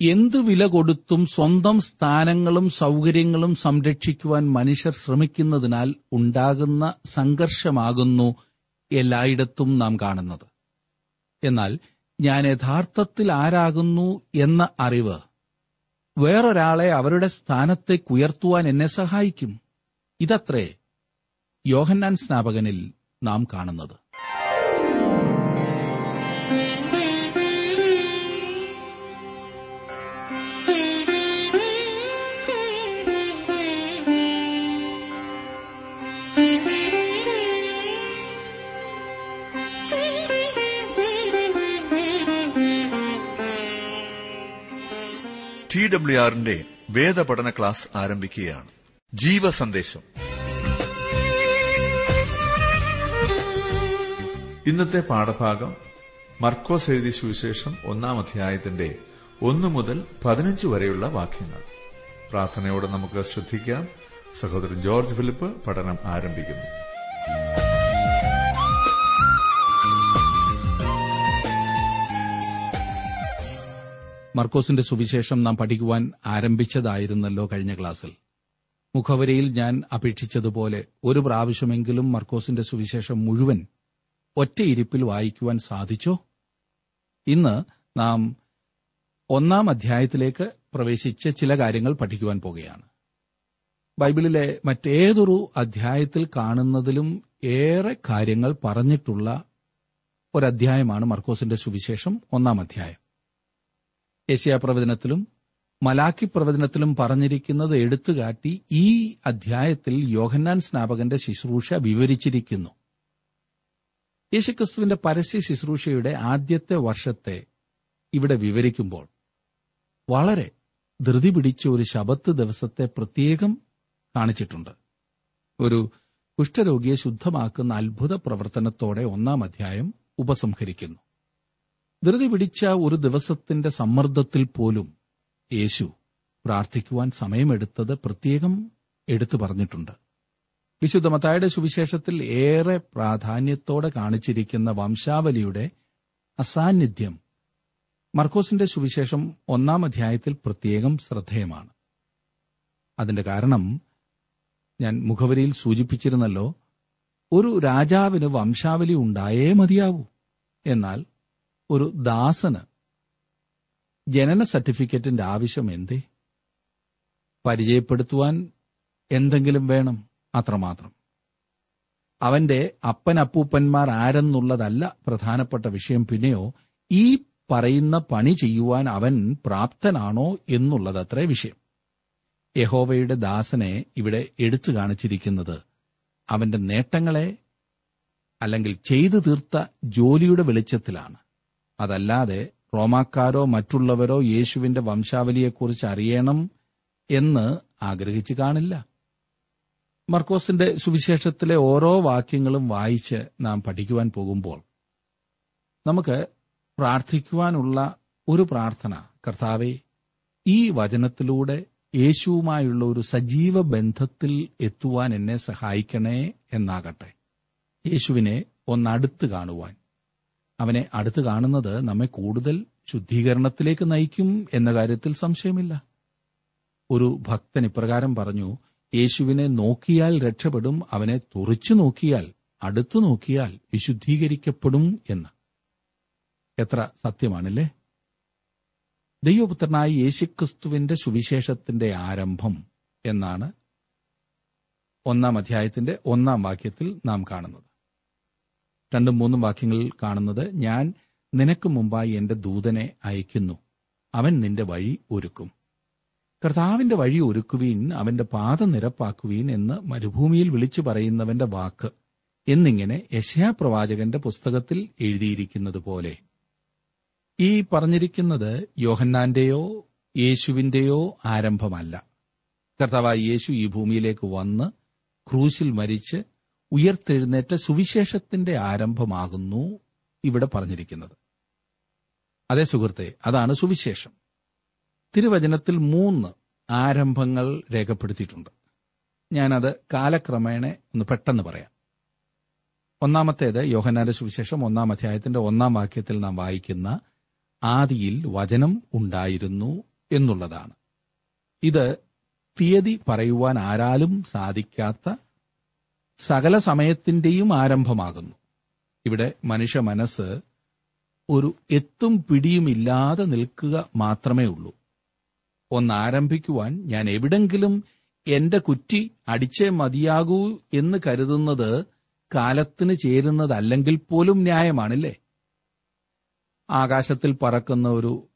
എന്തു വില കൊടുത്തും സ്വന്തം സ്ഥാനങ്ങളും സൗകര്യങ്ങളും സംരക്ഷിക്കുവാൻ മനുഷ്യർ ശ്രമിക്കുന്നതിനാൽ ഉണ്ടാകുന്ന സംഘർഷമാകുന്നു എല്ലായിടത്തും നാം കാണുന്നത്. എന്നാൽ ഞാൻ യഥാർത്ഥത്തിൽ ആരാകുന്നു എന്ന അറിവ് വേറൊരാളെ അവരുടെ സ്ഥാനത്തേക്ക് ഉയർത്തുവാൻ എന്നെ സഹായിക്കും. ഇതത്രേ യോഹന്നാൻ സ്നാപകനിൽ നാം കാണുന്നത്. ടി ഡബ്ല്യു ആറിന്റെ വേദപഠന ക്ലാസ് ആരംഭിക്കുകയാണ്. ജീവ സന്ദേശം ഇന്നത്തെ പാഠഭാഗം മർക്കോസ് എഴുതി സുവിശേഷം ഒന്നാം അധ്യായത്തിന്റെ ഒന്നു മുതൽ പതിനഞ്ച് വരെയുള്ള വാക്യങ്ങൾ. പ്രാർത്ഥനയോടെ നമുക്ക് ശ്രദ്ധിക്കാം. സഹോദരൻ ജോർജ് ഫിലിപ്പ് പഠനം ആരംഭിക്കുന്നു. മർക്കോസിന്റെ സുവിശേഷം നാം പഠിക്കുവാൻ ആരംഭിച്ചതായിരുന്നല്ലോ കഴിഞ്ഞ ക്ലാസ്സിൽ. മുഖവരിയിൽ ഞാൻ അപേക്ഷിച്ചതുപോലെ ഒരു പ്രാവശ്യമെങ്കിലും മർക്കോസിന്റെ സുവിശേഷം മുഴുവൻ ഒറ്റയിരിപ്പിൽ വായിക്കുവാൻ സാധിച്ചോ? ഇന്ന് നാം ഒന്നാം അധ്യായത്തിലേക്ക് പ്രവേശിച്ച് ചില കാര്യങ്ങൾ പഠിക്കുവാൻ പോകുകയാണ്. ബൈബിളിലെ മറ്റേതൊരു അധ്യായത്തിൽ കാണുന്നതിലും ഏറെ കാര്യങ്ങൾ പറഞ്ഞിട്ടുള്ള ഒരധ്യായമാണ് മർക്കോസിന്റെ സുവിശേഷം ഒന്നാം അധ്യായം. ഏഷ്യാ പ്രവചനത്തിലും മലാക്കി പ്രവചനത്തിലും പറഞ്ഞിരിക്കുന്നത് എടുത്തുകാട്ടി ഈ അധ്യായത്തിൽ യോഹന്നാൻ സ്നാപകന്റെ ശുശ്രൂഷ വിവരിച്ചിരിക്കുന്നു. യേശുക്രിസ്തുവിന്റെ പരസ്യ ശുശ്രൂഷയുടെ ആദ്യത്തെ വർഷത്തെ ഇവിടെ വിവരിക്കുമ്പോൾ വളരെ ധൃതി പിടിച്ച ഒരു ശബത്ത് ദിവസത്തെ പ്രത്യേകം കാണിച്ചിട്ടുണ്ട്. ഒരു കുഷ്ഠരോഗിയെ ശുദ്ധമാക്കുന്ന അത്ഭുത പ്രവർത്തനത്തോടെ ഒന്നാം അധ്യായം ഉപസംഹരിക്കുന്നു. ധൃതി പിടിച്ച ഒരു ദിവസത്തിന്റെ സമ്മർദ്ദത്തിൽ പോലും യേശു പ്രാർത്ഥിക്കുവാൻ സമയമെടുത്തത് പ്രത്യേകം എടുത്തു പറഞ്ഞിട്ടുണ്ട്. വിശുദ്ധ മത്തായുടെ സുവിശേഷത്തിൽ ഏറെ പ്രാധാന്യത്തോടെ കാണിച്ചിരിക്കുന്ന വംശാവലിയുടെ അസാന്നിധ്യം മർക്കോസിന്റെ സുവിശേഷം ഒന്നാം അധ്യായത്തിൽ പ്രത്യേകം ശ്രദ്ധേയമാണ്. അതിന്റെ കാരണം ഞാൻ മുഖവരിയിൽ സൂചിപ്പിച്ചിരുന്നല്ലോ ഒരു രാജാവിന് വംശാവലി ഉണ്ടായേ മതിയാവൂ. എന്നാൽ ഒരു ദാസന് ജനന സർട്ടിഫിക്കറ്റിന്റെ ആവശ്യം എന്തേ? പരിചയപ്പെടുത്തുവാൻ എന്തെങ്കിലും വേണം അത്രമാത്രം. അവന്റെ അപ്പൻ അപ്പൂപ്പന്മാർ ആരെന്നുള്ളതല്ല പ്രധാനപ്പെട്ട വിഷയം. പിന്നെയോ ഈ പറയുന്ന പണി ചെയ്യുവാൻ അവൻ പ്രാപ്തനാണോ എന്നുള്ളതത്രേ വിഷയം. യഹോവയുടെ ദാസനെ ഇവിടെ എടുത്തു കാണിച്ചിരിക്കുന്നത് അവന്റെ നേട്ടങ്ങളെ അല്ലെങ്കിൽ ചെയ്തു തീർത്ത ജോലിയുടെ വെളിച്ചത്തിലാണ്. അതല്ലാതെ റോമാക്കാരോ മറ്റുള്ളവരോ യേശുവിന്റെ വംശാവലിയെക്കുറിച്ച് അറിയണം എന്ന് ആഗ്രഹിച്ചു കാണില്ല. മർക്കോസിന്റെ സുവിശേഷത്തിലെ ഓരോ വാക്യങ്ങളും വായിച്ച് നാം പഠിക്കുവാൻ പോകുമ്പോൾ നമുക്ക് പ്രാർത്ഥിക്കുവാനുള്ള ഒരു പ്രാർത്ഥന കർത്താവെ ഈ വചനത്തിലൂടെ യേശുവുമായുള്ള ഒരു സജീവ ബന്ധത്തിൽ എത്തുവാൻ എന്നെ സഹായിക്കണേ എന്നാകട്ടെ. യേശുവിനെ ഒന്നടുത്ത് കാണുവാൻ. അവനെ അടുത്ത് കാണുന്നത് നമ്മെ കൂടുതൽ ശുദ്ധീകരണത്തിലേക്ക് നയിക്കും എന്ന കാര്യത്തിൽ സംശയമില്ല. ഒരു ഭക്തൻ ഇപ്രകാരം പറഞ്ഞു യേശുവിനെ നോക്കിയാൽ രക്ഷപ്പെടും അവനെ തുറച്ചു നോക്കിയാൽ അടുത്തു നോക്കിയാൽ വിശുദ്ധീകരിക്കപ്പെടും എന്ന്. എത്ര സത്യമാണല്ലേ? ദൈവപുത്രനായ യേശുക്രിസ്തുവിന്റെ സുവിശേഷത്തിന്റെ ആരംഭം എന്നാണ് ഒന്നാം അധ്യായത്തിന്റെ ഒന്നാം വാക്യത്തിൽ നാം കാണുന്നത്. രണ്ടും മൂന്നും വാക്യങ്ങളിൽ കാണുന്നത് ഞാൻ നിനക്ക് മുമ്പായി എന്റെ ദൂതനെ അയക്കുന്നു അവൻ നിന്റെ വഴി ഒരുക്കും. കർത്താവിന്റെ വഴി ഒരുക്കുവീൻ അവന്റെ പാത നിരപ്പാക്കുവീൻ എന്ന് മരുഭൂമിയിൽ വിളിച്ചു പറയുന്നവന്റെ വാക്ക് എന്നിങ്ങനെ യശയാപ്രവാചകന്റെ പുസ്തകത്തിൽ എഴുതിയിരിക്കുന്നത് പോലെ ഈ പറഞ്ഞിരിക്കുന്നത് യോഹന്നാന്റെയോ യേശുവിന്റെയോ ആരംഭമല്ല. കർത്താവായ യേശു ഈ ഭൂമിയിലേക്ക് വന്ന് ക്രൂശിൽ മരിച്ച് ഉയർത്തെഴുന്നേറ്റ സുവിശേഷത്തിന്റെ ആരംഭമാകുന്നു ഇവിടെ പറഞ്ഞിരിക്കുന്നത്. അതേ സുഹൃത്തെ അതാണ് സുവിശേഷം. തിരുവചനത്തിൽ മൂന്ന് ആരംഭങ്ങൾ രേഖപ്പെടുത്തിയിട്ടുണ്ട്. ഞാനത് കാലക്രമേണ ഒന്ന് പെട്ടെന്ന് പറയാം. ഒന്നാമത്തേത് യോഹനാന്റെ സുവിശേഷം ഒന്നാം അധ്യായത്തിന്റെ ഒന്നാം വാക്യത്തിൽ നാം വായിക്കുന്ന ആദിയിൽ വചനം ഉണ്ടായിരുന്നു എന്നുള്ളതാണ്. ഇത് തീയതി പറയുവാൻ ആരാലും സാധിക്കാത്ത സകല സമയത്തിന്റെയും ആരംഭമാകുന്നു. ഇവിടെ മനുഷ്യ മനസ്സ് ഒരു എത്തും പിടിയുമില്ലാതെ നിൽക്കുക മാത്രമേ ഉള്ളൂ. ഒന്നാരംഭിക്കുവാൻ ഞാൻ എവിടെങ്കിലും എന്റെ കുറ്റി അടിച്ചേ മതിയാകൂ എന്ന് കരുതുന്നത് കാലത്തിന് ചേരുന്നതല്ലെങ്കിൽ പോലും ന്യായമാണില്ലേ? ആകാശത്തിൽ പറക്കുന്ന ഒരു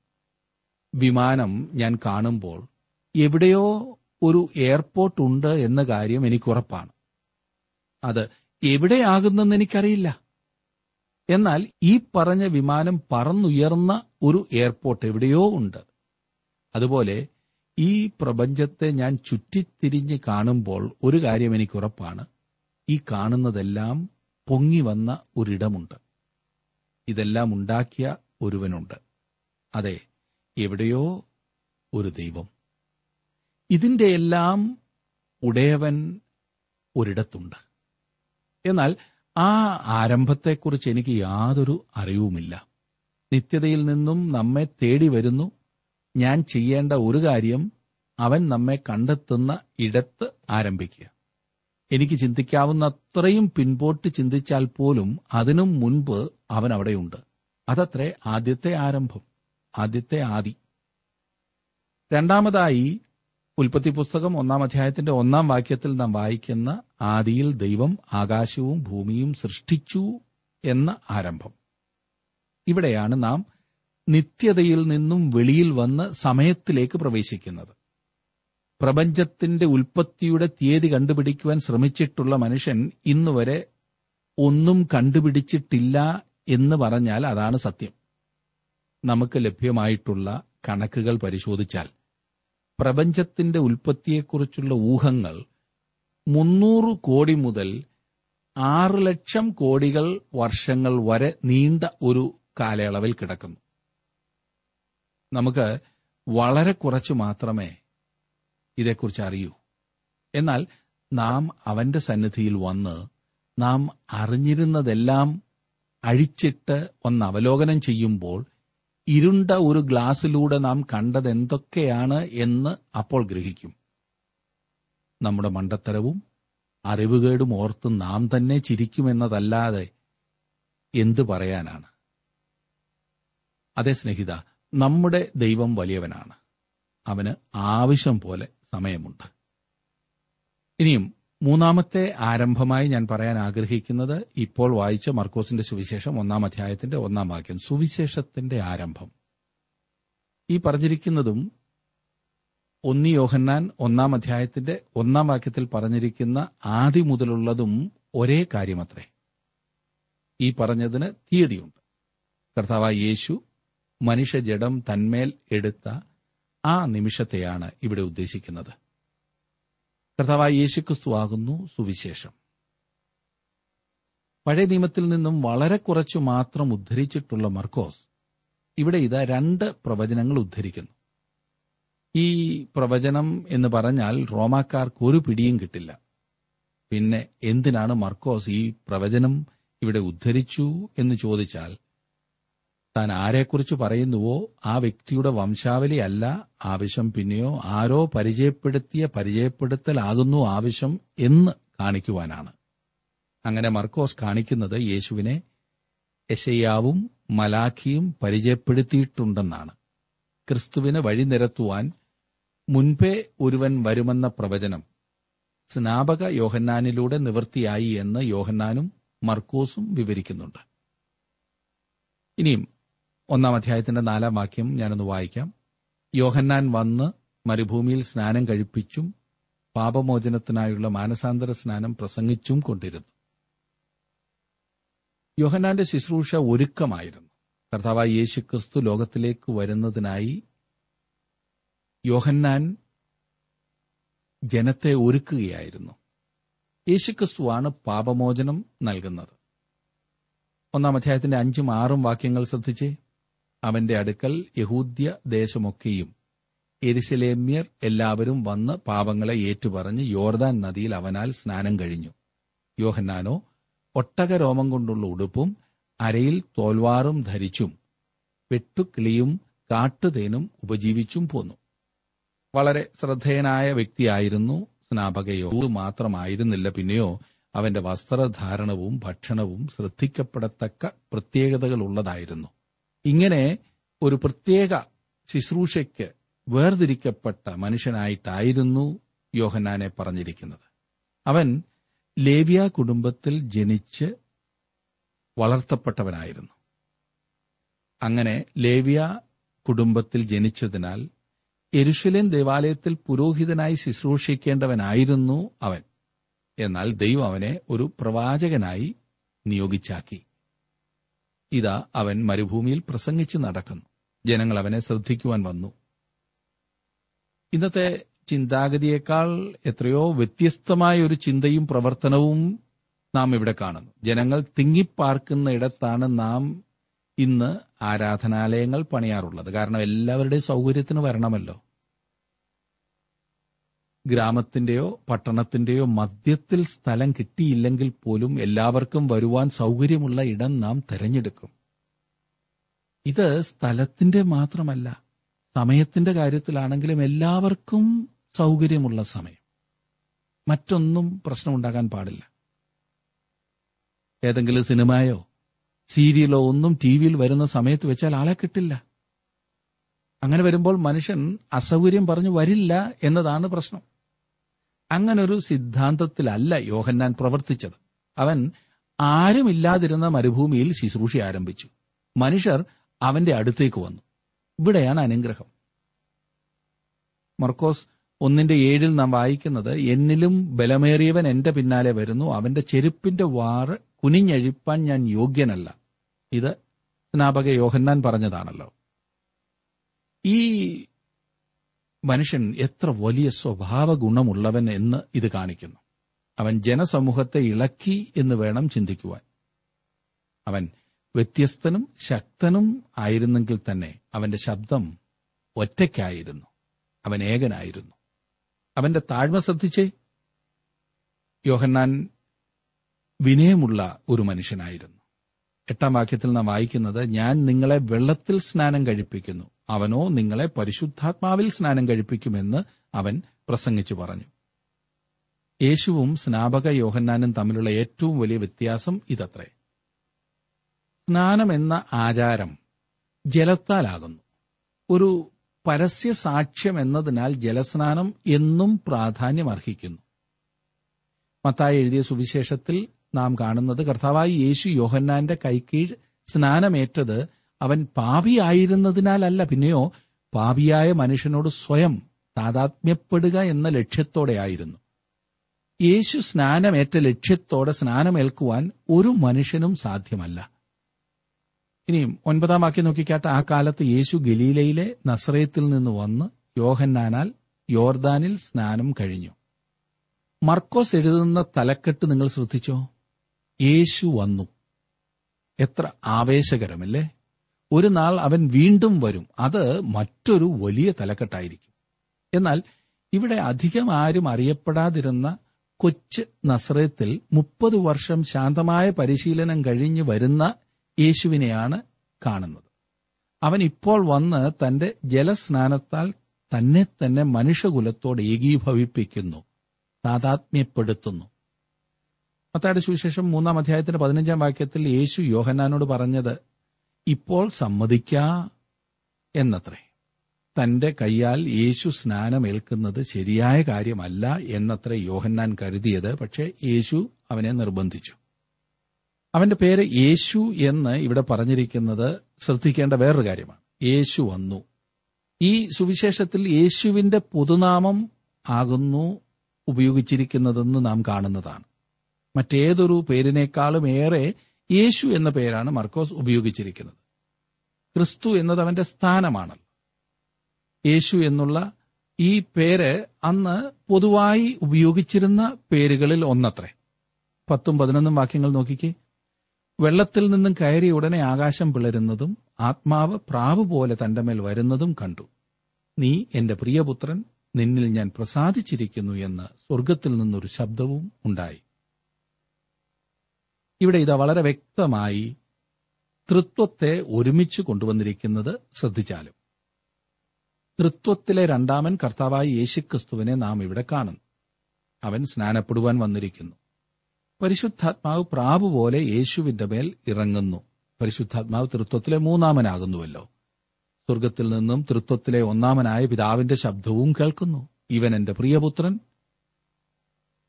വിമാനം ഞാൻ കാണുമ്പോൾ എവിടെയോ ഒരു എയർപോർട്ട് ഉണ്ട് എന്ന കാര്യം എനിക്കുറപ്പാണ്. അത് എവിടെയാകുന്നെന്ന് എനിക്കറിയില്ല. എന്നാൽ ഈ പറഞ്ഞ വിമാനം പറന്നുയർന്ന ഒരു എയർപോർട്ട് എവിടെയോ ഉണ്ട്. അതുപോലെ ഈ പ്രപഞ്ചത്തെ ഞാൻ ചുറ്റിത്തിരിഞ്ഞ് കാണുമ്പോൾ ഒരു കാര്യം എനിക്ക് ഉറപ്പാണ് ഈ കാണുന്നതെല്ലാം പൊങ്ങി വന്ന ഒരിടമുണ്ട്. ഇതെല്ലാം ഉണ്ടാക്കിയ ഒരുവനുണ്ട്. അതെ എവിടെയോ ഒരു ദൈവം. ഇതിന്റെ എല്ലാം ഉടയവൻ ഒരിടത്തുണ്ട്. എന്നാൽ ആ ആരംഭത്തെക്കുറിച്ച് എനിക്ക് യാതൊരു അറിവുമില്ല. നിത്യതയിൽ നിന്നും നമ്മെ തേടി വരുന്നു. ഞാൻ ചെയ്യേണ്ട ഒരു കാര്യം അവൻ നമ്മെ കണ്ടെത്തുന്ന ഇടത്ത് ആരംഭിക്കുക. എനിക്ക് ചിന്തിക്കാവുന്ന അത്രയും പിൻപോട്ട് ചിന്തിച്ചാൽ പോലും അതിനും മുൻപ് അവൻ അവിടെയുണ്ട്. അതത്രേ ആദ്യത്തെ ആരംഭം ആദ്യത്തെ ആദി. രണ്ടാമതായി ഉൽപ്പത്തി പുസ്തകം ഒന്നാം അധ്യായത്തിന്റെ ഒന്നാം വാക്യത്തിൽ നാം വായിക്കുന്ന ആദിയിൽ ദൈവം ആകാശവും ഭൂമിയും സൃഷ്ടിച്ചു എന്ന ആരംഭം. ഇവിടെയാണ് നാം നിത്യതയിൽ നിന്നും വെളിയിൽ വന്ന് സമയത്തിലേക്ക് പ്രവേശിക്കുന്നത്. പ്രപഞ്ചത്തിന്റെ ഉൽപ്പത്തിയുടെ തീയതി കണ്ടുപിടിക്കുവാൻ ശ്രമിച്ചിട്ടുള്ള മനുഷ്യൻ ഇന്നുവരെ ഒന്നും കണ്ടുപിടിച്ചിട്ടില്ല എന്ന് പറഞ്ഞാൽ അതാണ് സത്യം. നമുക്ക് ലഭ്യമായിട്ടുള്ള കണക്കുകൾ പരിശോധിച്ചാൽ പ്രപഞ്ചത്തിന്റെ ഉൽപ്പത്തിയെക്കുറിച്ചുള്ള ഊഹങ്ങൾ മുന്നൂറ് കോടി മുതൽ ആറ് ലക്ഷം കോടികൾ വർഷങ്ങൾ വരെ നീണ്ട ഒരു കാലയളവിൽ കിടക്കുന്നു. നമുക്ക് വളരെ കുറച്ച് മാത്രമേ ഇതേക്കുറിച്ച് അറിയൂ. എന്നാൽ നാം അവന്റെ സന്നിധിയിൽ വന്ന് നാം അറിഞ്ഞിരുന്നതെല്ലാം അഴിച്ചിട്ട് ഒന്ന് അവലോകനം ചെയ്യുമ്പോൾ ഇരുണ്ട ഒരു ഗ്ലാസ്സിലൂടെ നാം കണ്ടത് എന്തൊക്കെയാണ് എന്ന് അപ്പോൾ ഗ്രഹിക്കും. നമ്മുടെ മണ്ടത്തരവും അറിവുകേടും ഓർത്ത് നാം തന്നെ ചിരിക്കുമെന്നതല്ലാതെ എന്തു പറയാനാണ്? അതേ സ്നേഹിത നമ്മുടെ ദൈവം വലിയവനാണ്. അവന് ആവശ്യം പോലെ സമയമുണ്ട്. ഇനിയും മൂന്നാമത്തെ ആരംഭമായി ഞാൻ പറയാൻ ആഗ്രഹിക്കുന്നത് ഇപ്പോൾ വായിച്ച മർക്കോസിന്റെ സുവിശേഷം ഒന്നാം അധ്യായത്തിന്റെ ഒന്നാം വാക്യം സുവിശേഷത്തിന്റെ ആരംഭം. ഈ പറഞ്ഞിരിക്കുന്നതും ഒന്നി യോഹന്നാൻ ഒന്നാം അധ്യായത്തിന്റെ ഒന്നാം വാക്യത്തിൽ പറഞ്ഞിരിക്കുന്ന ആദ്യ മുതലുള്ളതും ഒരേ കാര്യമത്രേ. ഈ പറഞ്ഞതിന് തീയതിയുണ്ട്. കർത്താവായ യേശു മനുഷ്യജഡം തന്മേൽ എടുത്ത ആ നിമിഷത്തെയാണ് ഇവിടെ ഉദ്ദേശിക്കുന്നത്. കർത്താവായ യേശുക്രിസ്തു ആകുന്നു സുവിശേഷം. പഴയ നിയമത്തിൽ നിന്നും വളരെ കുറച്ചു മാത്രം ഉദ്ധരിച്ചിട്ടുള്ള മർക്കോസ് ഇവിടെ ഇതാ രണ്ട് പ്രവചനങ്ങൾ ഉദ്ധരിക്കുന്നു. ഈ പ്രവചനം എന്ന് പറഞ്ഞാൽ റോമാക്കാർക്ക് ഒരു പിടിയും കിട്ടില്ല. പിന്നെ എന്തിനാണ് മർക്കോസ് ഈ പ്രവചനം ഇവിടെ ഉദ്ധരിച്ചു എന്ന് ചോദിച്ചാൽ താൻ ആരെക്കുറിച്ച് പറയുന്നുവോ? ആ വ്യക്തിയുടെ വംശാവലി അല്ല ആവശ്യം. പിന്നെയോ ആരോ പരിചയപ്പെടുത്തിയ പരിചയപ്പെടുത്തലാകുന്നു ആവശ്യം എന്ന് കാണിക്കുവാനാണ്. അങ്ങനെ മർക്കോസ് കാണിക്കുന്നത് യേശുവിനെ എശയ്യാവും മലാഖിയും പരിചയപ്പെടുത്തിയിട്ടുണ്ടെന്നാണ്. ക്രിസ്തുവിനെ വഴി നിരത്തുവാൻ മുൻപേ ഒരുവൻ വരുമെന്ന പ്രവചനം സ്നാപക യോഹന്നാനിലൂടെ നിവൃത്തിയായി എന്ന് യോഹന്നാനും മർക്കോസും വിവരിക്കുന്നുണ്ട്. ഇനിയും ഒന്നാം അധ്യായത്തിന്റെ നാലാം വാക്യം ഞാനൊന്ന് വായിക്കാം. യോഹന്നാൻ വന്ന് മരുഭൂമിയിൽ സ്നാനം കഴിപ്പിച്ചും പാപമോചനത്തിനായുള്ള മാനസാന്തര സ്നാനം പ്രസംഗിച്ചും കൊണ്ടിരുന്നു. യോഹന്നാന്റെ ശുശ്രൂഷ ഒരുക്കമായിരുന്നു. കർത്താവായ യേശു ക്രിസ്തു ലോകത്തിലേക്ക് വരുന്നതിനായി യോഹന്നാൻ ജനത്തെ ഒരുക്കുകയായിരുന്നു. യേശുക്രിസ്തുവാണ് പാപമോചനം നൽകുന്നത്. ഒന്നാം അധ്യായത്തിന്റെ അഞ്ചും ആറും വാക്യങ്ങൾ ശ്രദ്ധിച്ചേ. അവന്റെ അടുക്കൽ യഹൂദ്യ ദേശമൊക്കെയും എരിശിലേമ്യർ എല്ലാവരും വന്ന് പാപങ്ങളെ ഏറ്റുപറഞ്ഞ് യോർദാൻ നദിയിൽ അവനാൽ സ്നാനം കഴിഞ്ഞു. യോഹന്നാനോ ഒട്ടക രോമം കൊണ്ടുള്ള ഉടുപ്പും അരയിൽ തോൽവാറും ധരിച്ചും വെട്ടുക്കിളിയും കാട്ടുതേനും ഉപജീവിച്ചും പോന്നു. വളരെ ശ്രദ്ധേയനായ വ്യക്തിയായിരുന്നു സ്നാപകയോ മാത്രമായിരുന്നില്ല പിന്നെയോ അവന്റെ വസ്ത്രധാരണവും ഭക്ഷണവും ശ്രദ്ധിക്കപ്പെടത്തക്ക പ്രത്യേകതകളുള്ളതായിരുന്നു. ഇങ്ങനെ ഒരു പ്രത്യേക ശുശ്രൂഷയ്ക്ക് വേർതിരിക്കപ്പെട്ട മനുഷ്യനായിട്ടായിരുന്നു യോഹന്നാനെ പറഞ്ഞിരിക്കുന്നത്. അവൻ ലേവ്യ കുടുംബത്തിൽ ജനിച്ച് വളർത്തപ്പെട്ടവനായിരുന്നു. അങ്ങനെ ലേവ്യ കുടുംബത്തിൽ ജനിച്ചതിനാൽ എരുഷലേം ദേവാലയത്തിൽ പുരോഹിതനായി ശുശ്രൂഷിക്കേണ്ടവനായിരുന്നു അവൻ. എന്നാൽ ദൈവം അവനെ ഒരു പ്രവാചകനായി നിയോഗിച്ചാക്കി. ഇതാ അവൻ മരുഭൂമിയിൽ പ്രസംഗിച്ച് നടക്കുന്നു. ജനങ്ങൾ അവനെ ശ്രദ്ധിക്കുവാൻ വന്നു. ഇന്നത്തെ ചിന്താഗതിയേക്കാൾ എത്രയോ വ്യത്യസ്തമായ ഒരു ചിന്തയും പ്രവർത്തനവും നാം ഇവിടെ കാണുന്നു. ജനങ്ങൾ തിങ്ങിപ്പാർക്കുന്ന ഇടത്താണ് നാം ഇന്ന് ആരാധനാലയങ്ങൾ പണിയാറുള്ളത്. കാരണം എല്ലാവരുടെയും സൗകര്യത്തിന് വരണമല്ലോ. ഗ്രാമത്തിന്റെയോ പട്ടണത്തിന്റെയോ മധ്യത്തിൽ സ്ഥലം കിട്ടിയില്ലെങ്കിൽ പോലും എല്ലാവർക്കും വരുവാൻ സൗകര്യമുള്ള ഇടം നാം തെരഞ്ഞെടുക്കും. ഇത് സ്ഥലത്തിന്റെ മാത്രമല്ല സമയത്തിന്റെ കാര്യത്തിലാണെങ്കിലും എല്ലാവർക്കും സൗകര്യമുള്ള സമയം. മറ്റൊന്നും പ്രശ്നമുണ്ടാകാൻ പാടില്ല. ഏതെങ്കിലും സിനിമയോ സീരിയലോ ഒന്നും ടി വിയിൽ വരുന്ന സമയത്ത് വെച്ചാൽ ആളെ കിട്ടില്ല. അങ്ങനെ വരുമ്പോൾ മനുഷ്യൻ അസൗകര്യം പറഞ്ഞു വരില്ല എന്നതാണ് പ്രശ്നം. അങ്ങനൊരു സിദ്ധാന്തത്തിലല്ല യോഹന്നാൻ പ്രവർത്തിച്ചത്. അവൻ ആരുമില്ലാതിരുന്ന മരുഭൂമിയിൽ ശുശ്രൂഷ ആരംഭിച്ചു. മനുഷ്യർ അവന്റെ അടുത്തേക്ക് വന്നു. ഇവിടെയാണ് അനുഗ്രഹം. മർക്കോസ് ഒന്നിന്റെ ഏഴിൽ നാം വായിക്കുന്നത് എന്നിലും ബലമേറിയവൻ എന്റെ പിന്നാലെ വരുന്നു അവന്റെ ചെരുപ്പിന്റെ വാറ് കുനിഞ്ഞഴിപ്പാൻ ഞാൻ യോഗ്യനല്ല. ഇത് സ്നാപക യോഹന്നാൻ പറഞ്ഞതാണല്ലോ. ഈ മനുഷ്യൻ എത്ര വലിയ സ്വഭാവ ഗുണമുള്ളവൻ എന്ന് ഇത് കാണിക്കുന്നു. അവൻ ജനസമൂഹത്തെ ഇളക്കി എന്ന് വേണം ചിന്തിക്കുവാൻ. അവൻ വ്യത്യസ്തനും ശക്തനും ആയിരുന്നെങ്കിൽ തന്നെ അവന്റെ ശബ്ദം ഒറ്റയ്ക്കായിരുന്നു. അവൻ ഏകനായിരുന്നു. അവന്റെ താഴ്മ ശ്രദ്ധിച്ചേ. യോഹന്നാൻ വിനയമുള്ള ഒരു മനുഷ്യനായിരുന്നു. എട്ടാം വാക്യത്തിൽ നാം വായിക്കുന്നത് ഞാൻ നിങ്ങളെ വെള്ളത്തിൽ സ്നാനം കഴിപ്പിക്കുന്നു. അവനോ നിങ്ങളെ പരിശുദ്ധാത്മാവിൽ സ്നാനം കഴിപ്പിക്കുമെന്ന് അവൻ പ്രസംഗിച്ചു പറഞ്ഞു. യേശുവും സ്നാപക യോഹന്നാനും തമ്മിലുള്ള ഏറ്റവും വലിയ വ്യത്യാസം ഇതത്രേ. സ്നാനം എന്ന ആചാരം ജലത്താലാകുന്നു. ഒരു പരസ്യ സാക്ഷ്യം എന്നതിനാൽ ജലസ്നാനം എന്നും പ്രാധാന്യം അർഹിക്കുന്നു മത്തായി എഴുതിയ സുവിശേഷത്തിൽ നാം കാണുന്നത് കർത്താവായി യേശു യോഹന്നാന്റെ കൈക്കീഴ് സ്നാനമേറ്റത് അവൻ പാപിയായിരുന്നതിനാലല്ല പിന്നെയോ പാപിയായ മനുഷ്യനോട് സ്വയം താതാത്മ്യപ്പെടുക എന്ന ലക്ഷ്യത്തോടെയായിരുന്നു യേശു സ്നാനമേറ്റ ലക്ഷ്യത്തോടെ സ്നാനമേൽക്കുവാൻ ഒരു മനുഷ്യനും സാധ്യമല്ല. ഇനിയും ഒൻപതാം വാക്യം നോക്കിക്കാട്ടെ ആ കാലത്ത് യേശു ഗലീലയിലെ നസ്രയത്തിൽ നിന്ന് വന്ന് യോഹന്നാനാൽ യോർദാനിൽ സ്നാനം കഴിഞ്ഞു. മർക്കോസ് എഴുതുന്ന തലക്കെട്ട് നിങ്ങൾ ശ്രദ്ധിച്ചോ? യേശു വന്നു. എത്ര ആവേശകരമല്ലേ? ഒരു നാൾ അവൻ വീണ്ടും വരും. അത് മറ്റൊരു വലിയ തലക്കെട്ടായിരിക്കും. എന്നാൽ ഇവിടെ അധികം ആരും അറിയപ്പെടാതിരുന്ന കൊച്ച് നസ്രത്തിൽ മുപ്പത് വർഷം ശാന്തമായ പരിശീലനം കഴിഞ്ഞ് വരുന്ന യേശുവിനെയാണ് കാണുന്നത്. അവൻ ഇപ്പോൾ വന്ന് തന്റെ ജലസ്നാനത്താൽ തന്നെ തന്നെ മനുഷ്യകുലത്തോട് ഏകീഭവിപ്പിക്കുന്നു താതാത്മ്യപ്പെടുത്തുന്നു. മത്തായുടെ സുവിശേഷം മൂന്നാം അധ്യായത്തിന്റെ പതിനഞ്ചാം വാക്യത്തിൽ യേശു യോഹന്നാനോട് പറഞ്ഞത് ഇപ്പോൾ സമ്മതിക്ക എന്നത്രേ. തന്റെ കൈയാൽ യേശു സ്നാനമേൽക്കുന്നത് ശരിയായ കാര്യമല്ല എന്നത്ര യോഹന്നാൻ കരുതിയത്. പക്ഷേ യേശു അവനെ നിർബന്ധിച്ചു. അവന്റെ പേര് യേശു എന്ന് ഇവിടെ പറഞ്ഞിരിക്കുന്നത് ശ്രദ്ധിക്കേണ്ട വേറൊരു കാര്യമാണ്. യേശു വന്നു. ഈ സുവിശേഷത്തിൽ യേശുവിന്റെ പൊതുനാമം ആകുന്നു ഉപയോഗിച്ചിരിക്കുന്നതെന്ന് നാം കാണുന്നതാണ്. മറ്റേതൊരു പേരിനേക്കാളും ഏറെ യേശു എന്ന പേരാണ് മർക്കോസ് ഉപയോഗിച്ചിരിക്കുന്നത്. ക്രിസ്തു എന്നത് അവന്റെ സ്ഥാനമാണ് യേശു എന്നുള്ള ഈ പേര് അന്ന് പൊതുവായി ഉപയോഗിച്ചിരുന്ന പേരുകളിൽ ഒന്നത്രേ. പത്തും പതിനൊന്നും വാക്യങ്ങൾ നോക്കിക്കേ. വെള്ളത്തിൽ നിന്നും കയറി ഉടനെ ആകാശം പിളരുന്നതും ആത്മാവ് പ്രാവ് പോലെ തന്റെ മേൽ വരുന്നതും കണ്ടു. നീ എന്റെ പ്രിയപുത്രൻ നിന്നിൽ ഞാൻ പ്രസാദിച്ചിരിക്കുന്നു എന്ന് സ്വർഗത്തിൽ നിന്നൊരു ശബ്ദവും ഉണ്ടായി. ഇവിടെ ഇത് വളരെ വ്യക്തമായി തൃത്വത്തെ ഒരുമിച്ച് കൊണ്ടുവന്നിരിക്കുന്നത് ശ്രദ്ധിച്ചാലും. തൃത്വത്തിലെ രണ്ടാമൻ കർത്താവായ യേശുക്രിസ്തുവിനെ നാം ഇവിടെ കാണുന്നു. അവൻ സ്നാനപ്പെടുവാൻ വന്നിരിക്കുന്നു. പരിശുദ്ധാത്മാവ് പ്രാവു പോലെ യേശുവിന്റെ മേൽ ഇറങ്ങുന്നു. പരിശുദ്ധാത്മാവ് തൃത്വത്തിലെ മൂന്നാമനാകുന്നുവല്ലോ. സ്വർഗത്തിൽ നിന്നും തൃത്വത്തിലെ ഒന്നാമനായ പിതാവിന്റെ ശബ്ദവും കേൾക്കുന്നു. ഇവൻ എന്റെ പ്രിയപുത്രൻ.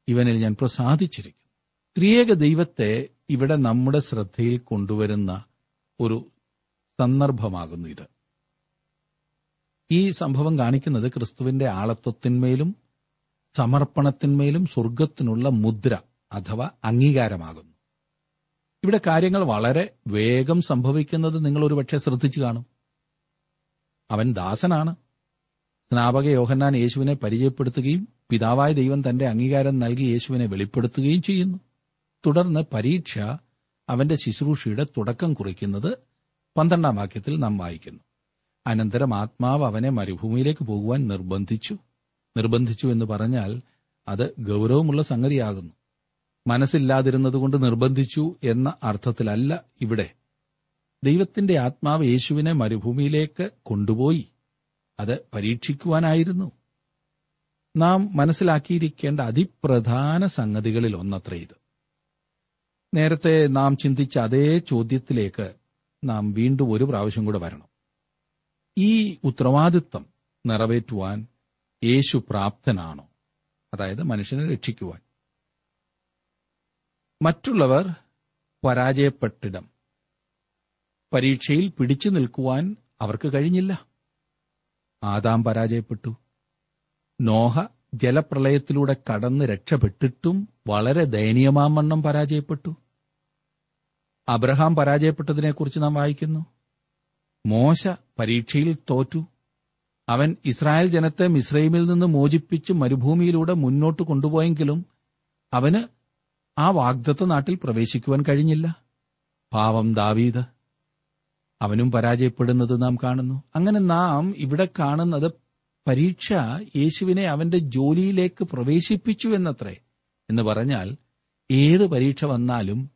ഇവനിൽ ഞാൻ പ്രസാദിച്ചിരിക്കുന്നു. ത്രിയേക ദൈവത്തെ ഇവിടെ നമ്മുടെ ശ്രദ്ധയിൽ കൊണ്ടുവരുന്ന ഒരു സന്ദർഭമാകുന്നു ഇത്. ഈ സംഭവം കാണിക്കുന്നത് ക്രിസ്തുവിന്റെ ആളത്വത്തിന്മേലും സമർപ്പണത്തിന്മേലും സ്വർഗത്തിനുള്ള മുദ്ര അഥവാ അംഗീകാരമാകുന്നു. ഇവിടെ കാര്യങ്ങൾ വളരെ വേഗം സംഭവിക്കുന്നത് നിങ്ങൾ ഒരുപക്ഷെ ശ്രദ്ധിച്ചു കാണും. അവൻ ദാസനാണ്. സ്നാപക യോഹന്നാൻ യേശുവിനെ പരിചയപ്പെടുത്തുകയും പിതാവായ ദൈവം തന്റെ അംഗീകാരം നൽകി യേശുവിനെ വെളിപ്പെടുത്തുകയും ചെയ്യുന്നു. തുടർന്ന് പരീക്ഷ അവന്റെ ശുശ്രൂഷയുടെ തുടക്കം കുറിക്കുന്നത് പന്ത്രണ്ടാം വാക്യത്തിൽ നാം വായിക്കുന്നു. അനന്തരം ആത്മാവ് അവനെ മരുഭൂമിയിലേക്ക് പോകുവാൻ നിർബന്ധിച്ചു. നിർബന്ധിച്ചു എന്ന് പറഞ്ഞാൽ അത് ഗൗരവമുള്ള സംഗതിയാകുന്നു. മനസ്സില്ലാതിരുന്നതുകൊണ്ട് നിർബന്ധിച്ചു എന്ന അർത്ഥത്തിലല്ല ഇവിടെ. ദൈവത്തിന്റെ ആത്മാവ് യേശുവിനെ മരുഭൂമിയിലേക്ക് കൊണ്ടുപോയി. അത് പരീക്ഷിക്കുവാനായിരുന്നു. നാം മനസ്സിലാക്കിയിരിക്കേണ്ട അതിപ്രധാന സംഗതികളിൽ ഒന്നത്ര ഇത്. നേരത്തെ നാം ചിന്തിച്ച അതേ ചോദ്യത്തിലേക്ക് നാം വീണ്ടും ഒരു പ്രാവശ്യം കൂടെ വരണം. ഈ ഉത്തരവാദിത്വം നിറവേറ്റുവാൻ യേശു പ്രാപ്തനാണോ? അതായത് മനുഷ്യനെ രക്ഷിക്കുവാൻ. മറ്റുള്ളവർ പരാജയപ്പെട്ടിടം. പരീക്ഷയിൽ പിടിച്ചു നിൽക്കുവാൻ അവർക്ക് കഴിഞ്ഞില്ല. ആദാം പരാജയപ്പെട്ടു. നോഹ ജലപ്രളയത്തിലൂടെ കടന്ന് രക്ഷപ്പെട്ടിട്ടും വളരെ ദയനീയമാമണ്ണം പരാജയപ്പെട്ടു. അബ്രഹാം പരാജയപ്പെട്ടതിനെക്കുറിച്ച് നാം വായിക്കുന്നു. മോശ പരീക്ഷയിൽ തോറ്റു. അവൻ ഇസ്രായേൽ ജനത്തെ മിസ്രൈമിൽ നിന്ന് മോചിപ്പിച്ച് മരുഭൂമിയിലൂടെ മുന്നോട്ട് കൊണ്ടുപോയെങ്കിലും അവന് ആ വാഗ്ദത്ത നാട്ടിൽ പ്രവേശിക്കുവാൻ കഴിഞ്ഞില്ല. പാവം ദാവീദ്. അവനും പരാജയപ്പെടുന്നത് നാം കാണുന്നു. അങ്ങനെ നാം ഇവിടെ കാണുന്നത് പരീക്ഷ യേശുവിനെ അവന്റെ ജോലിയിലേക്ക് പ്രവേശിപ്പിച്ചു എന്നത്രേ. എന്ന് പറഞ്ഞാൽ ഏത് പരീക്ഷ വന്നാലും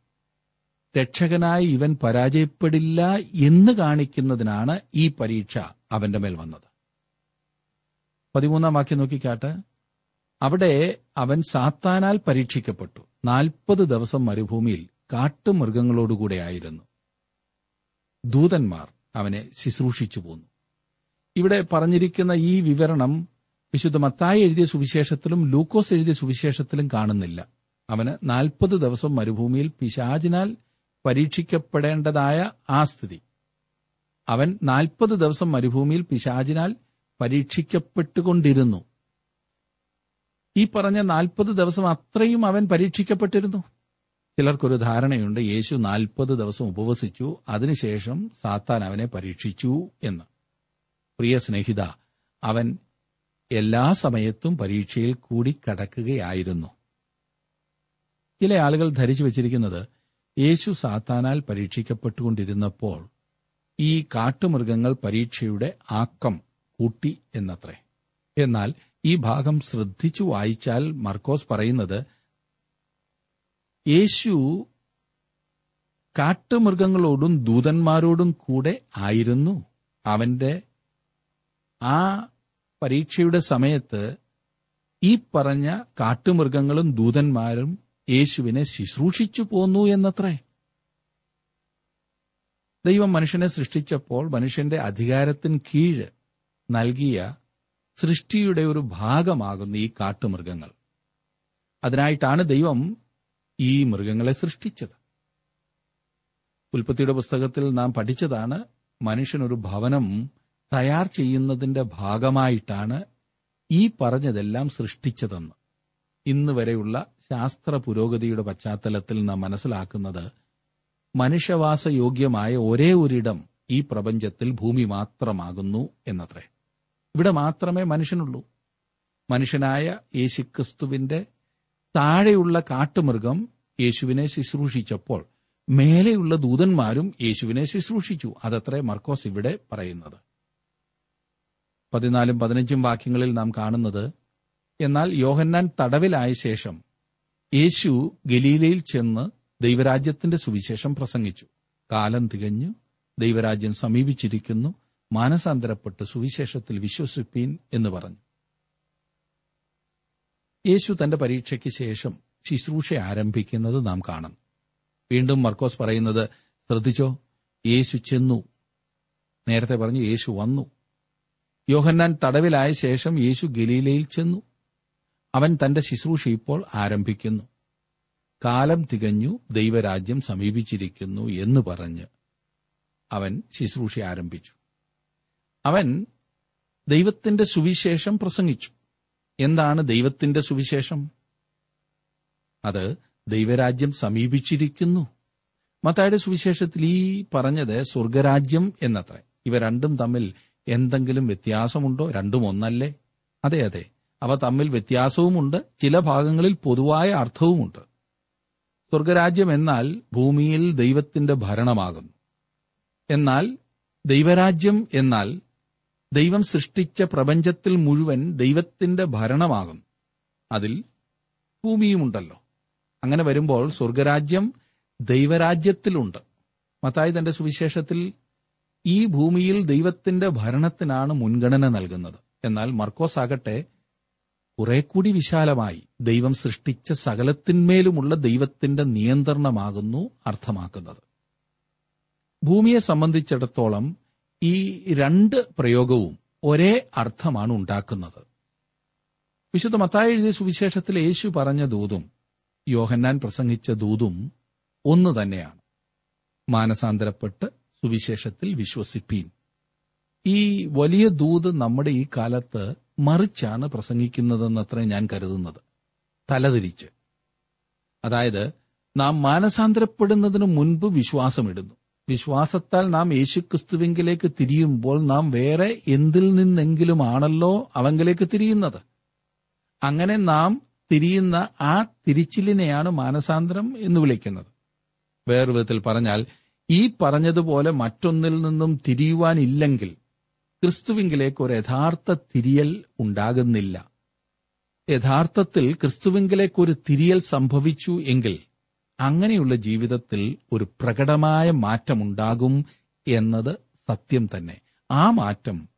രക്ഷകനായി ഇവൻ പരാജയപ്പെടില്ല എന്ന് കാണിക്കുന്നതിനാണ് ഈ പരീക്ഷ അവന്റെ മേൽ വന്നത്. പതിമൂന്നാം വാക്യം നോക്കിക്കാട്ട്. അവിടെ അവൻ സാത്താനാൽ പരീക്ഷിക്കപ്പെട്ടു. നാൽപ്പത് ദിവസം മരുഭൂമിയിൽ കാട്ടുമൃഗങ്ങളോടുകൂടെ ആയിരുന്നു. ദൂതന്മാർ അവനെ ശുശ്രൂഷിച്ചു പോന്നു. ഇവിടെ പറഞ്ഞിരിക്കുന്ന ഈ വിവരണം വിശുദ്ധ മത്തായി എഴുതിയ സുവിശേഷത്തിലും ലൂക്കോസ് എഴുതിയ സുവിശേഷത്തിലും കാണുന്നില്ല. അവന് നാൽപ്പത് ദിവസം മരുഭൂമിയിൽ പിശാചിനാൽ പരീക്ഷിക്കപ്പെടേണ്ടതായ ആ സ്ഥിതി. അവൻ നാൽപ്പത് ദിവസം മരുഭൂമിയിൽ പിശാചിനാൽ പരീക്ഷിക്കപ്പെട്ടുകൊണ്ടിരുന്നു. ഈ പറഞ്ഞ നാൽപ്പത് ദിവസം അത്രയും അവൻ പരീക്ഷിക്കപ്പെട്ടിരുന്നു. ചിലർക്കൊരു ധാരണയുണ്ട് യേശു നാൽപ്പത് ദിവസം ഉപവസിച്ചു അതിനുശേഷം സാത്താൻ അവനെ പരീക്ഷിച്ചു എന്ന്. പ്രിയ സ്നേഹിത അവൻ എല്ലാ സമയത്തും പരീക്ഷയിൽ കൂടി കടക്കുകയായിരുന്നു. ചില ആളുകൾ ധരിച്ചു വച്ചിരിക്കുന്നത് യേശു സാത്താനാൽ പരീക്ഷിക്കപ്പെട്ടുകൊണ്ടിരുന്നപ്പോൾ ഈ കാട്ടുമൃഗങ്ങൾ പരീക്ഷയുടെ ആക്കം കൂട്ടി എന്നത്രേ. എന്നാൽ ഈ ഭാഗം ശ്രദ്ധിച്ചു വായിച്ചാൽ മർക്കോസ് പറയുന്നത് യേശു കാട്ടുമൃഗങ്ങളോടും ദൂതന്മാരോടും കൂടെ ആയിരുന്നു. അവന്റെ ആ പരീക്ഷയുടെ സമയത്ത് ഈ പറഞ്ഞ കാട്ടുമൃഗങ്ങളും ദൂതന്മാരും യേശുവിനെ ശുശ്രൂഷിച്ചു പോന്നു എന്നത്രേ. ദൈവം മനുഷ്യനെ സൃഷ്ടിച്ചപ്പോൾ മനുഷ്യന്റെ അധികാരത്തിന് കീഴ് നൽകിയ സൃഷ്ടിയുടെ ഒരു ഭാഗമാകുന്ന ഈ കാട്ടുമൃഗങ്ങൾ. അതിനായിട്ടാണ് ദൈവം ഈ മൃഗങ്ങളെ സൃഷ്ടിച്ചത്. ഉൽപ്പത്തിയുടെ പുസ്തകത്തിൽ നാം പഠിച്ചതാണ് മനുഷ്യനൊരു ഭവനം തയ്യാർ ചെയ്യുന്നതിന്റെ ഭാഗമായിട്ടാണ് ഈ പറഞ്ഞതെല്ലാം സൃഷ്ടിച്ചതെന്ന്. ഇന്ന് വരെയുള്ള ശാസ്ത്ര പുരോഗതിയുടെ പശ്ചാത്തലത്തിൽ നാം മനസ്സിലാക്കുന്നത് മനുഷ്യവാസയോഗ്യമായ ഒരേ ഒരിടം ഈ പ്രപഞ്ചത്തിൽ ഭൂമി മാത്രമാകുന്നു എന്നത്രേ. ഇവിടെ മാത്രമേ മനുഷ്യനുള്ളൂ. മനുഷ്യനായ യേശുക്രിസ്തുവിന്റെ താഴെയുള്ള കാട്ടുമൃഗം യേശുവിനെ ശുശ്രൂഷിച്ചപ്പോൾ മേലെയുള്ള ദൂതന്മാരും യേശുവിനെ ശുശ്രൂഷിച്ചു. അതത്രേ മർക്കോസ് ഇവിടെ പറയുന്നത്. പതിനാലും പതിനഞ്ചും വാക്യങ്ങളിൽ നാം കാണുന്നത് എന്നാൽ യോഹന്നാൻ തടവിലായ ശേഷം യേശു ഗലീലയിൽ ചെന്ന് ദൈവരാജ്യത്തിന്റെ സുവിശേഷം പ്രസംഗിച്ചു. കാലം തികഞ്ഞു ദൈവരാജ്യം സമീപിച്ചിരിക്കുന്നു മാനസാന്തരപ്പെട്ട് സുവിശേഷത്തിൽ വിശ്വസിപ്പീൻ എന്ന് പറഞ്ഞു. യേശു തന്റെ പരീക്ഷയ്ക്ക് ശേഷം ശുശ്രൂഷ ആരംഭിക്കുന്നത് നാം കാണുന്നു വീണ്ടും മർക്കോസ് പറയുന്നത് ശ്രദ്ധിച്ചോ യേശു ചെന്നു. നേരത്തെ പറഞ്ഞു യേശു വന്നു. യോഹന്നാൻ തടവിലായ ശേഷം യേശു ഗലീലയിൽ ചെന്നു. അവൻ തന്റെ ശുശ്രൂഷ ഇപ്പോൾ ആരംഭിക്കുന്നു. കാലം തികഞ്ഞു ദൈവരാജ്യം സമീപിച്ചിരിക്കുന്നു എന്ന് പറഞ്ഞ് അവൻ ശുശ്രൂഷ ആരംഭിച്ചു. അവൻ ദൈവത്തിന്റെ സുവിശേഷം പ്രസംഗിച്ചു. എന്താണ് ദൈവത്തിന്റെ സുവിശേഷം? അത് ദൈവരാജ്യം സമീപിച്ചിരിക്കുന്നു. മത്തായുടെ സുവിശേഷത്തിൽ ഈ പറഞ്ഞത് സ്വർഗരാജ്യം എന്നത്രേ. ഇവ രണ്ടും തമ്മിൽ എന്തെങ്കിലും വ്യത്യാസമുണ്ടോ? രണ്ടും ഒന്നല്ലേ? അതെ അതെ. അവ തമ്മിൽ വ്യത്യാസവുമുണ്ട്. ചില ഭാഗങ്ങളിൽ പൊതുവായ അർത്ഥവുമുണ്ട്. സ്വർഗരാജ്യം എന്നാൽ ഭൂമിയിൽ ദൈവത്തിന്റെ ഭരണമാകുന്നു. എന്നാൽ ദൈവരാജ്യം എന്നാൽ ദൈവം സൃഷ്ടിച്ച പ്രപഞ്ചത്തിൽ മുഴുവൻ ദൈവത്തിന്റെ ഭരണമാകുന്നു. അതിൽ ഭൂമിയുമുണ്ടല്ലോ. അങ്ങനെ വരുമ്പോൾ സ്വർഗരാജ്യം ദൈവരാജ്യത്തിലുണ്ട്. മത്തായി തന്റെ സുവിശേഷത്തിൽ ഈ ഭൂമിയിൽ ദൈവത്തിന്റെ ഭരണത്തിനാണ് മുൻഗണന നൽകുന്നത്. എന്നാൽ മർക്കോസ് ആകട്ടെ കുറെ കൂടി വിശാലമായി ദൈവം സൃഷ്ടിച്ച സകലത്തിന്മേലുമുള്ള ദൈവത്തിന്റെ നിയന്ത്രണമാകുന്നു അർത്ഥമാക്കുന്നത്. ഭൂമിയെ സംബന്ധിച്ചിടത്തോളം ഈ രണ്ട് പ്രയോഗവും ഒരേ അർത്ഥമാണ് ഉണ്ടാക്കുന്നത്. വിശുദ്ധ മത്തായ എഴുതിയ സുവിശേഷത്തിൽ യേശു പറഞ്ഞ ദൂതും യോഹന്നാൻ പ്രസംഗിച്ച ദൂതും ഒന്ന് തന്നെയാണ്. മാനസാന്തരപ്പെട്ട് സുവിശേഷത്തിൽ വിശ്വസിപ്പീൻ. ഈ വലിയ ദൂത് നമ്മുടെ ഈ കാലത്ത് മറിച്ചാണ് പ്രസംഗിക്കുന്നതെന്നത്രേ ഞാൻ കരുതുന്നത്. തലതിരിച്ച്. അതായത് നാം മാനസാന്തരപ്പെടുന്നതിനു മുൻപ് വിശ്വാസമിടുന്നു. വിശ്വാസത്താൽ നാം യേശുക്രിസ്തുവിങ്കിലേക്ക് തിരിയുമ്പോൾ നാം വേറെ എന്തിൽ നിന്നെങ്കിലും ആണല്ലോ അവങ്കിലേക്ക് തിരിയുന്നത്. അങ്ങനെ നാം തിരിയുന്ന ആ തിരിച്ചിലിനെയാണ് മാനസാന്തരം എന്ന് വിളിക്കുന്നത്. വേറൊരു വിധത്തിൽ പറഞ്ഞാൽ ഈ പറഞ്ഞതുപോലെ മറ്റൊന്നിൽ നിന്നും തിരിയുവാനില്ലെങ്കിൽ ക്രിസ്തുവിങ്കിലേക്ക് ഒരു യഥാർത്ഥ തിരിയൽ ഉണ്ടാകുന്നില്ല. യഥാർത്ഥത്തിൽ ക്രിസ്തുവിങ്കിലേക്ക് ഒരു തിരിയൽ സംഭവിച്ചു എങ്കിൽ അങ്ങനെയുള്ള ജീവിതത്തിൽ ഒരു പ്രകടമായ മാറ്റമുണ്ടാകും എന്നത് സത്യം തന്നെ. ആ മാറ്റം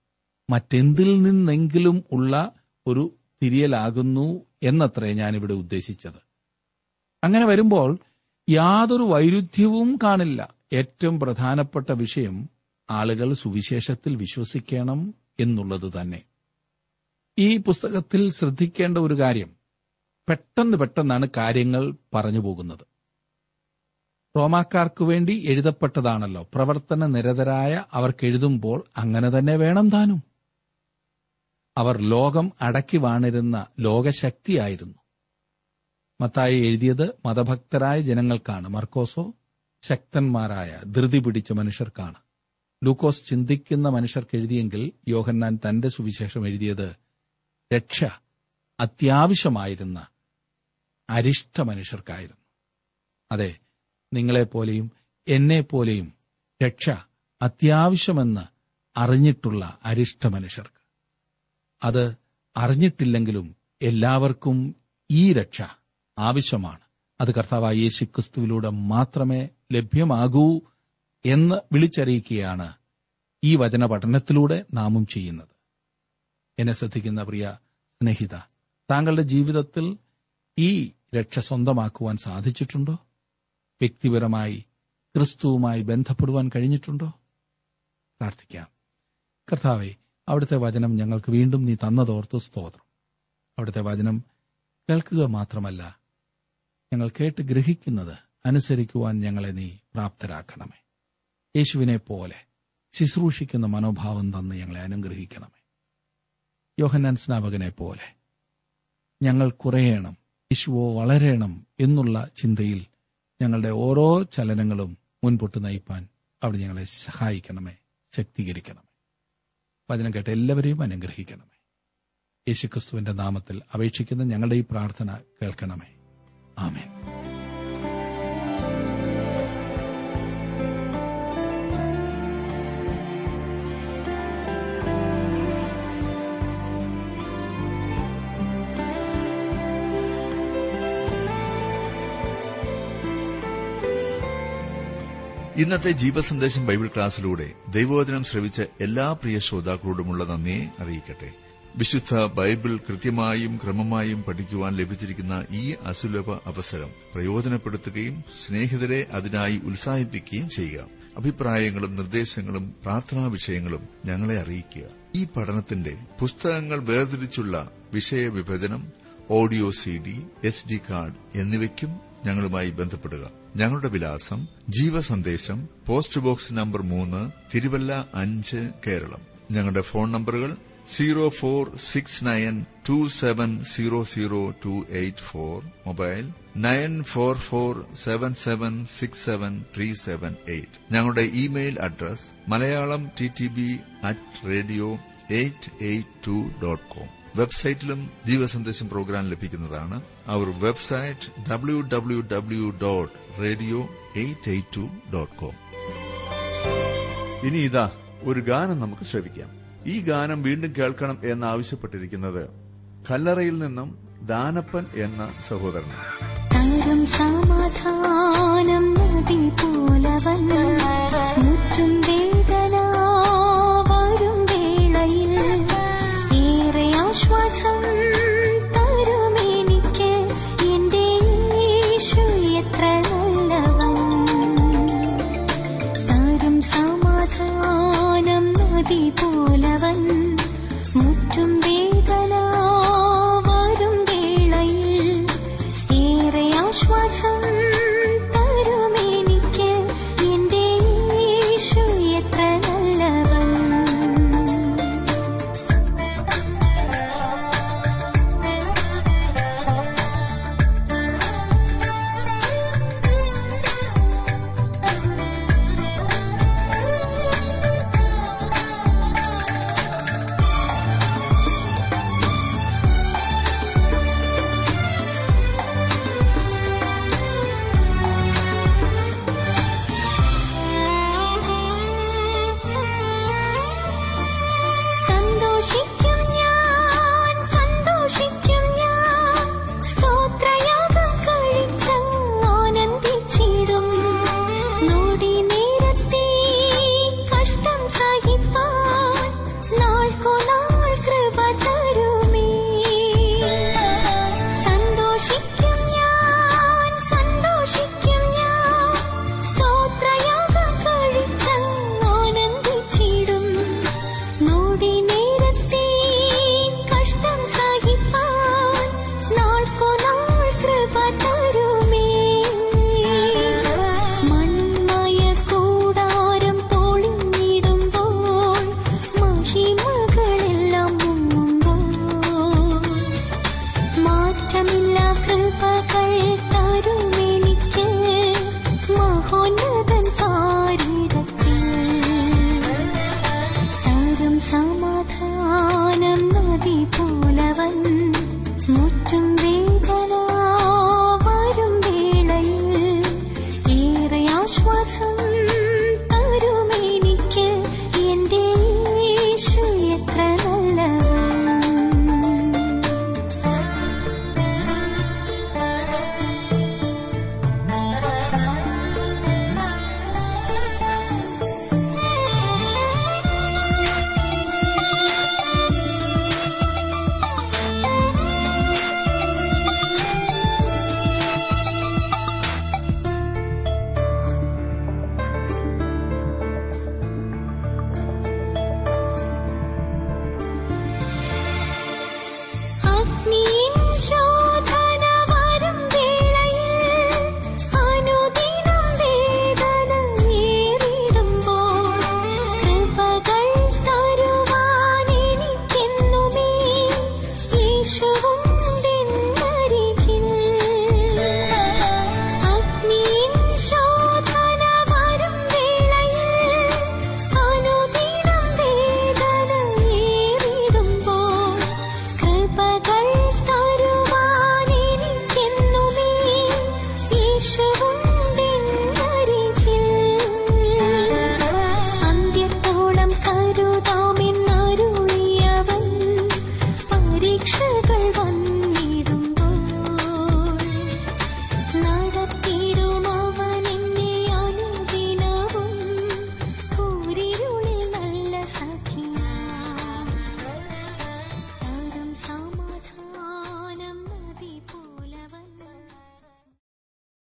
മറ്റെന്തിൽ നിന്നെങ്കിലും ഉള്ള ഒരു തിരിയലാകുന്നു എന്നത്രേ ഞാനിവിടെ ഉദ്ദേശിച്ചത്. അങ്ങനെ വരുമ്പോൾ യാതൊരു വൈരുദ്ധ്യവും കാണില്ല. ഏറ്റവും പ്രധാനപ്പെട്ട വിഷയം ആളുകൾ സുവിശേഷത്തിൽ വിശ്വസിക്കണം എന്നുള്ളത് തന്നെ. ഈ പുസ്തകത്തിൽ ശ്രദ്ധിക്കേണ്ട ഒരു കാര്യം പെട്ടെന്ന് പെട്ടെന്നാണ് കാര്യങ്ങൾ പറഞ്ഞു പോകുന്നത്. റോമാക്കാർക്ക് വേണ്ടി എഴുതപ്പെട്ടതാണല്ലോ. പ്രവർത്തന നിരതരായ അവർക്ക് എഴുതുമ്പോൾ അങ്ങനെ തന്നെ വേണം താനും. അവർ ലോകം അടക്കി വാണിരുന്ന ലോകശക്തിയായിരുന്നു. മത്തായി എഴുതിയത് മതഭക്തരായ ജനങ്ങൾക്കാണ്. മർക്കോസോ ശക്തന്മാരായ ധൃതി പിടിച്ച മനുഷ്യർക്കാണ്. ലൂക്കോസ് ചിന്തിക്കുന്ന മനുഷ്യർക്ക് എഴുതിയെങ്കിൽ യോഹന്നാൻ തന്റെ സുവിശേഷം എഴുതിയത് രക്ഷ അത്യാവശ്യമായിരുന്ന അരിഷ്ട മനുഷ്യർക്കായിരുന്നു. അതെ നിങ്ങളെപ്പോലെയും എന്നെപ്പോലെയും രക്ഷ അത്യാവശ്യമെന്ന് അറിഞ്ഞിട്ടുള്ള അരിഷ്ട മനുഷ്യർക്ക്. അത് അറിഞ്ഞിട്ടില്ലെങ്കിലും എല്ലാവർക്കും ഈ രക്ഷ ആവശ്യമാണ്. അത് കർത്താവായ യേശു ക്രിസ്തുവിലൂടെ മാത്രമേ ലഭ്യമാകൂ എന്ന് വിളിച്ചറിയിക്കുകയാണ് ഈ വചന പഠനത്തിലൂടെ നാമും ചെയ്യുന്നത്. എന്നെ ശ്രദ്ധിക്കുന്ന പ്രിയ സ്നേഹിത താങ്കളുടെ ജീവിതത്തിൽ ഈ രക്ഷ സ്വന്തമാക്കുവാൻ സാധിച്ചിട്ടുണ്ടോ? വ്യക്തിപരമായി ക്രിസ്തുവുമായി ബന്ധപ്പെടുവാൻ കഴിഞ്ഞിട്ടുണ്ടോ? പ്രാർത്ഥിക്കാം. കർത്താവെ അവിടുത്തെ വചനം ഞങ്ങൾക്ക് വീണ്ടും നീ തന്നതോർത്ത് സ്തോത്രം. അവിടുത്തെ വചനം കേൾക്കുക മാത്രമല്ല ഞങ്ങൾ കേട്ട് ഗ്രഹിക്കുന്നത് അനുസരിക്കുവാൻ ഞങ്ങളെ നീ പ്രാപ്തരാക്കണമേ. യേശുവിനെ പോലെ ശുശ്രൂഷിക്കുന്ന മനോഭാവം തന്ന് ഞങ്ങളെ അനുഗ്രഹിക്കണമേ. യോഹന്നാൻ സ്നാപകനെ പോലെ ഞങ്ങൾ കുറയണം യേശുവോ വളരണം എന്നുള്ള ചിന്തയിൽ ഞങ്ങളുടെ ഓരോ ചലനങ്ങളും മുൻപോട്ട് നയിപ്പാൻ അവിടെ ഞങ്ങളെ സഹായിക്കണമേ ശക്തീകരിക്കണമേ. വചനം കേട്ട എല്ലാവരെയും അനുഗ്രഹിക്കണമേ. യേശുക്രിസ്തുവിന്റെ നാമത്തിൽ അപേക്ഷിക്കുന്ന ഞങ്ങളുടെ ഈ പ്രാർത്ഥന കേൾക്കണമേ. ആമേൻ. ഇന്നത്തെ ജീവസന്ദേശം ബൈബിൾ ക്ലാസ്സിലൂടെ ദൈവവചനം ശ്രവിച്ച എല്ലാ പ്രിയ ശ്രോതാക്കളോടുമുള്ള നന്ദിയെ അറിയിക്കട്ടെ. വിശുദ്ധ ബൈബിൾ കൃത്യമായും ക്രമമായും പഠിക്കുവാൻ ലഭിച്ചിരിക്കുന്ന ഈ അസുലഭ അവസരം പ്രയോജനപ്പെടുത്തുകയും സ്നേഹിതരെ അതിനായി ഉത്സാഹിപ്പിക്കുകയും ചെയ്യുക. അഭിപ്രായങ്ങളും നിർദ്ദേശങ്ങളും പ്രാർത്ഥനാ വിഷയങ്ങളും ഞങ്ങളെ അറിയിക്കുക. ഈ പഠനത്തിന്റെ പുസ്തകങ്ങൾ വേർതിരിച്ചുള്ള വിഷയവിഭജനം audio C D S D card എന്നിവയ്ക്കും ഞങ്ങളുമായി ബന്ധപ്പെടുക. ഞങ്ങളുടെ വിലാസം ജീവസന്ദേശം പോസ്റ്റ് ബോക്സ് നമ്പർ മൂന്ന് തിരുവല്ല അഞ്ച് കേരളം. ഞങ്ങളുടെ ഫോൺ നമ്പറുകൾ zero four six nine two seven zero zero two eight four mobile nine four four seven seven six seven three seven eight ഞങ്ങളുടെ email address Malayalam T T B at radio eight eight two dot com വെബ്സൈറ്റിലും ജീവസന്ദേശം programme ലഭിക്കുന്നതാണ്. അവർ website W W W dot radio eight eight two dot com ഇനി ഇതാ ഒരു ഗാനം നമുക്ക് ശ്രവിക്കാം. ഈ ഗാനം വീണ്ടും കേൾക്കണം എന്നാവശ്യപ്പെട്ടിരിക്കുന്നത് കല്ലറയിൽ നിന്നും ദാനപ്പൻ എന്ന സഹോദരൻ. സമാധാനം മുറ്റും വേദന വരും വേളയിൽ. ഏറെ ആശ്വാസം സമാധാനം നദി പോലെ വന്നു.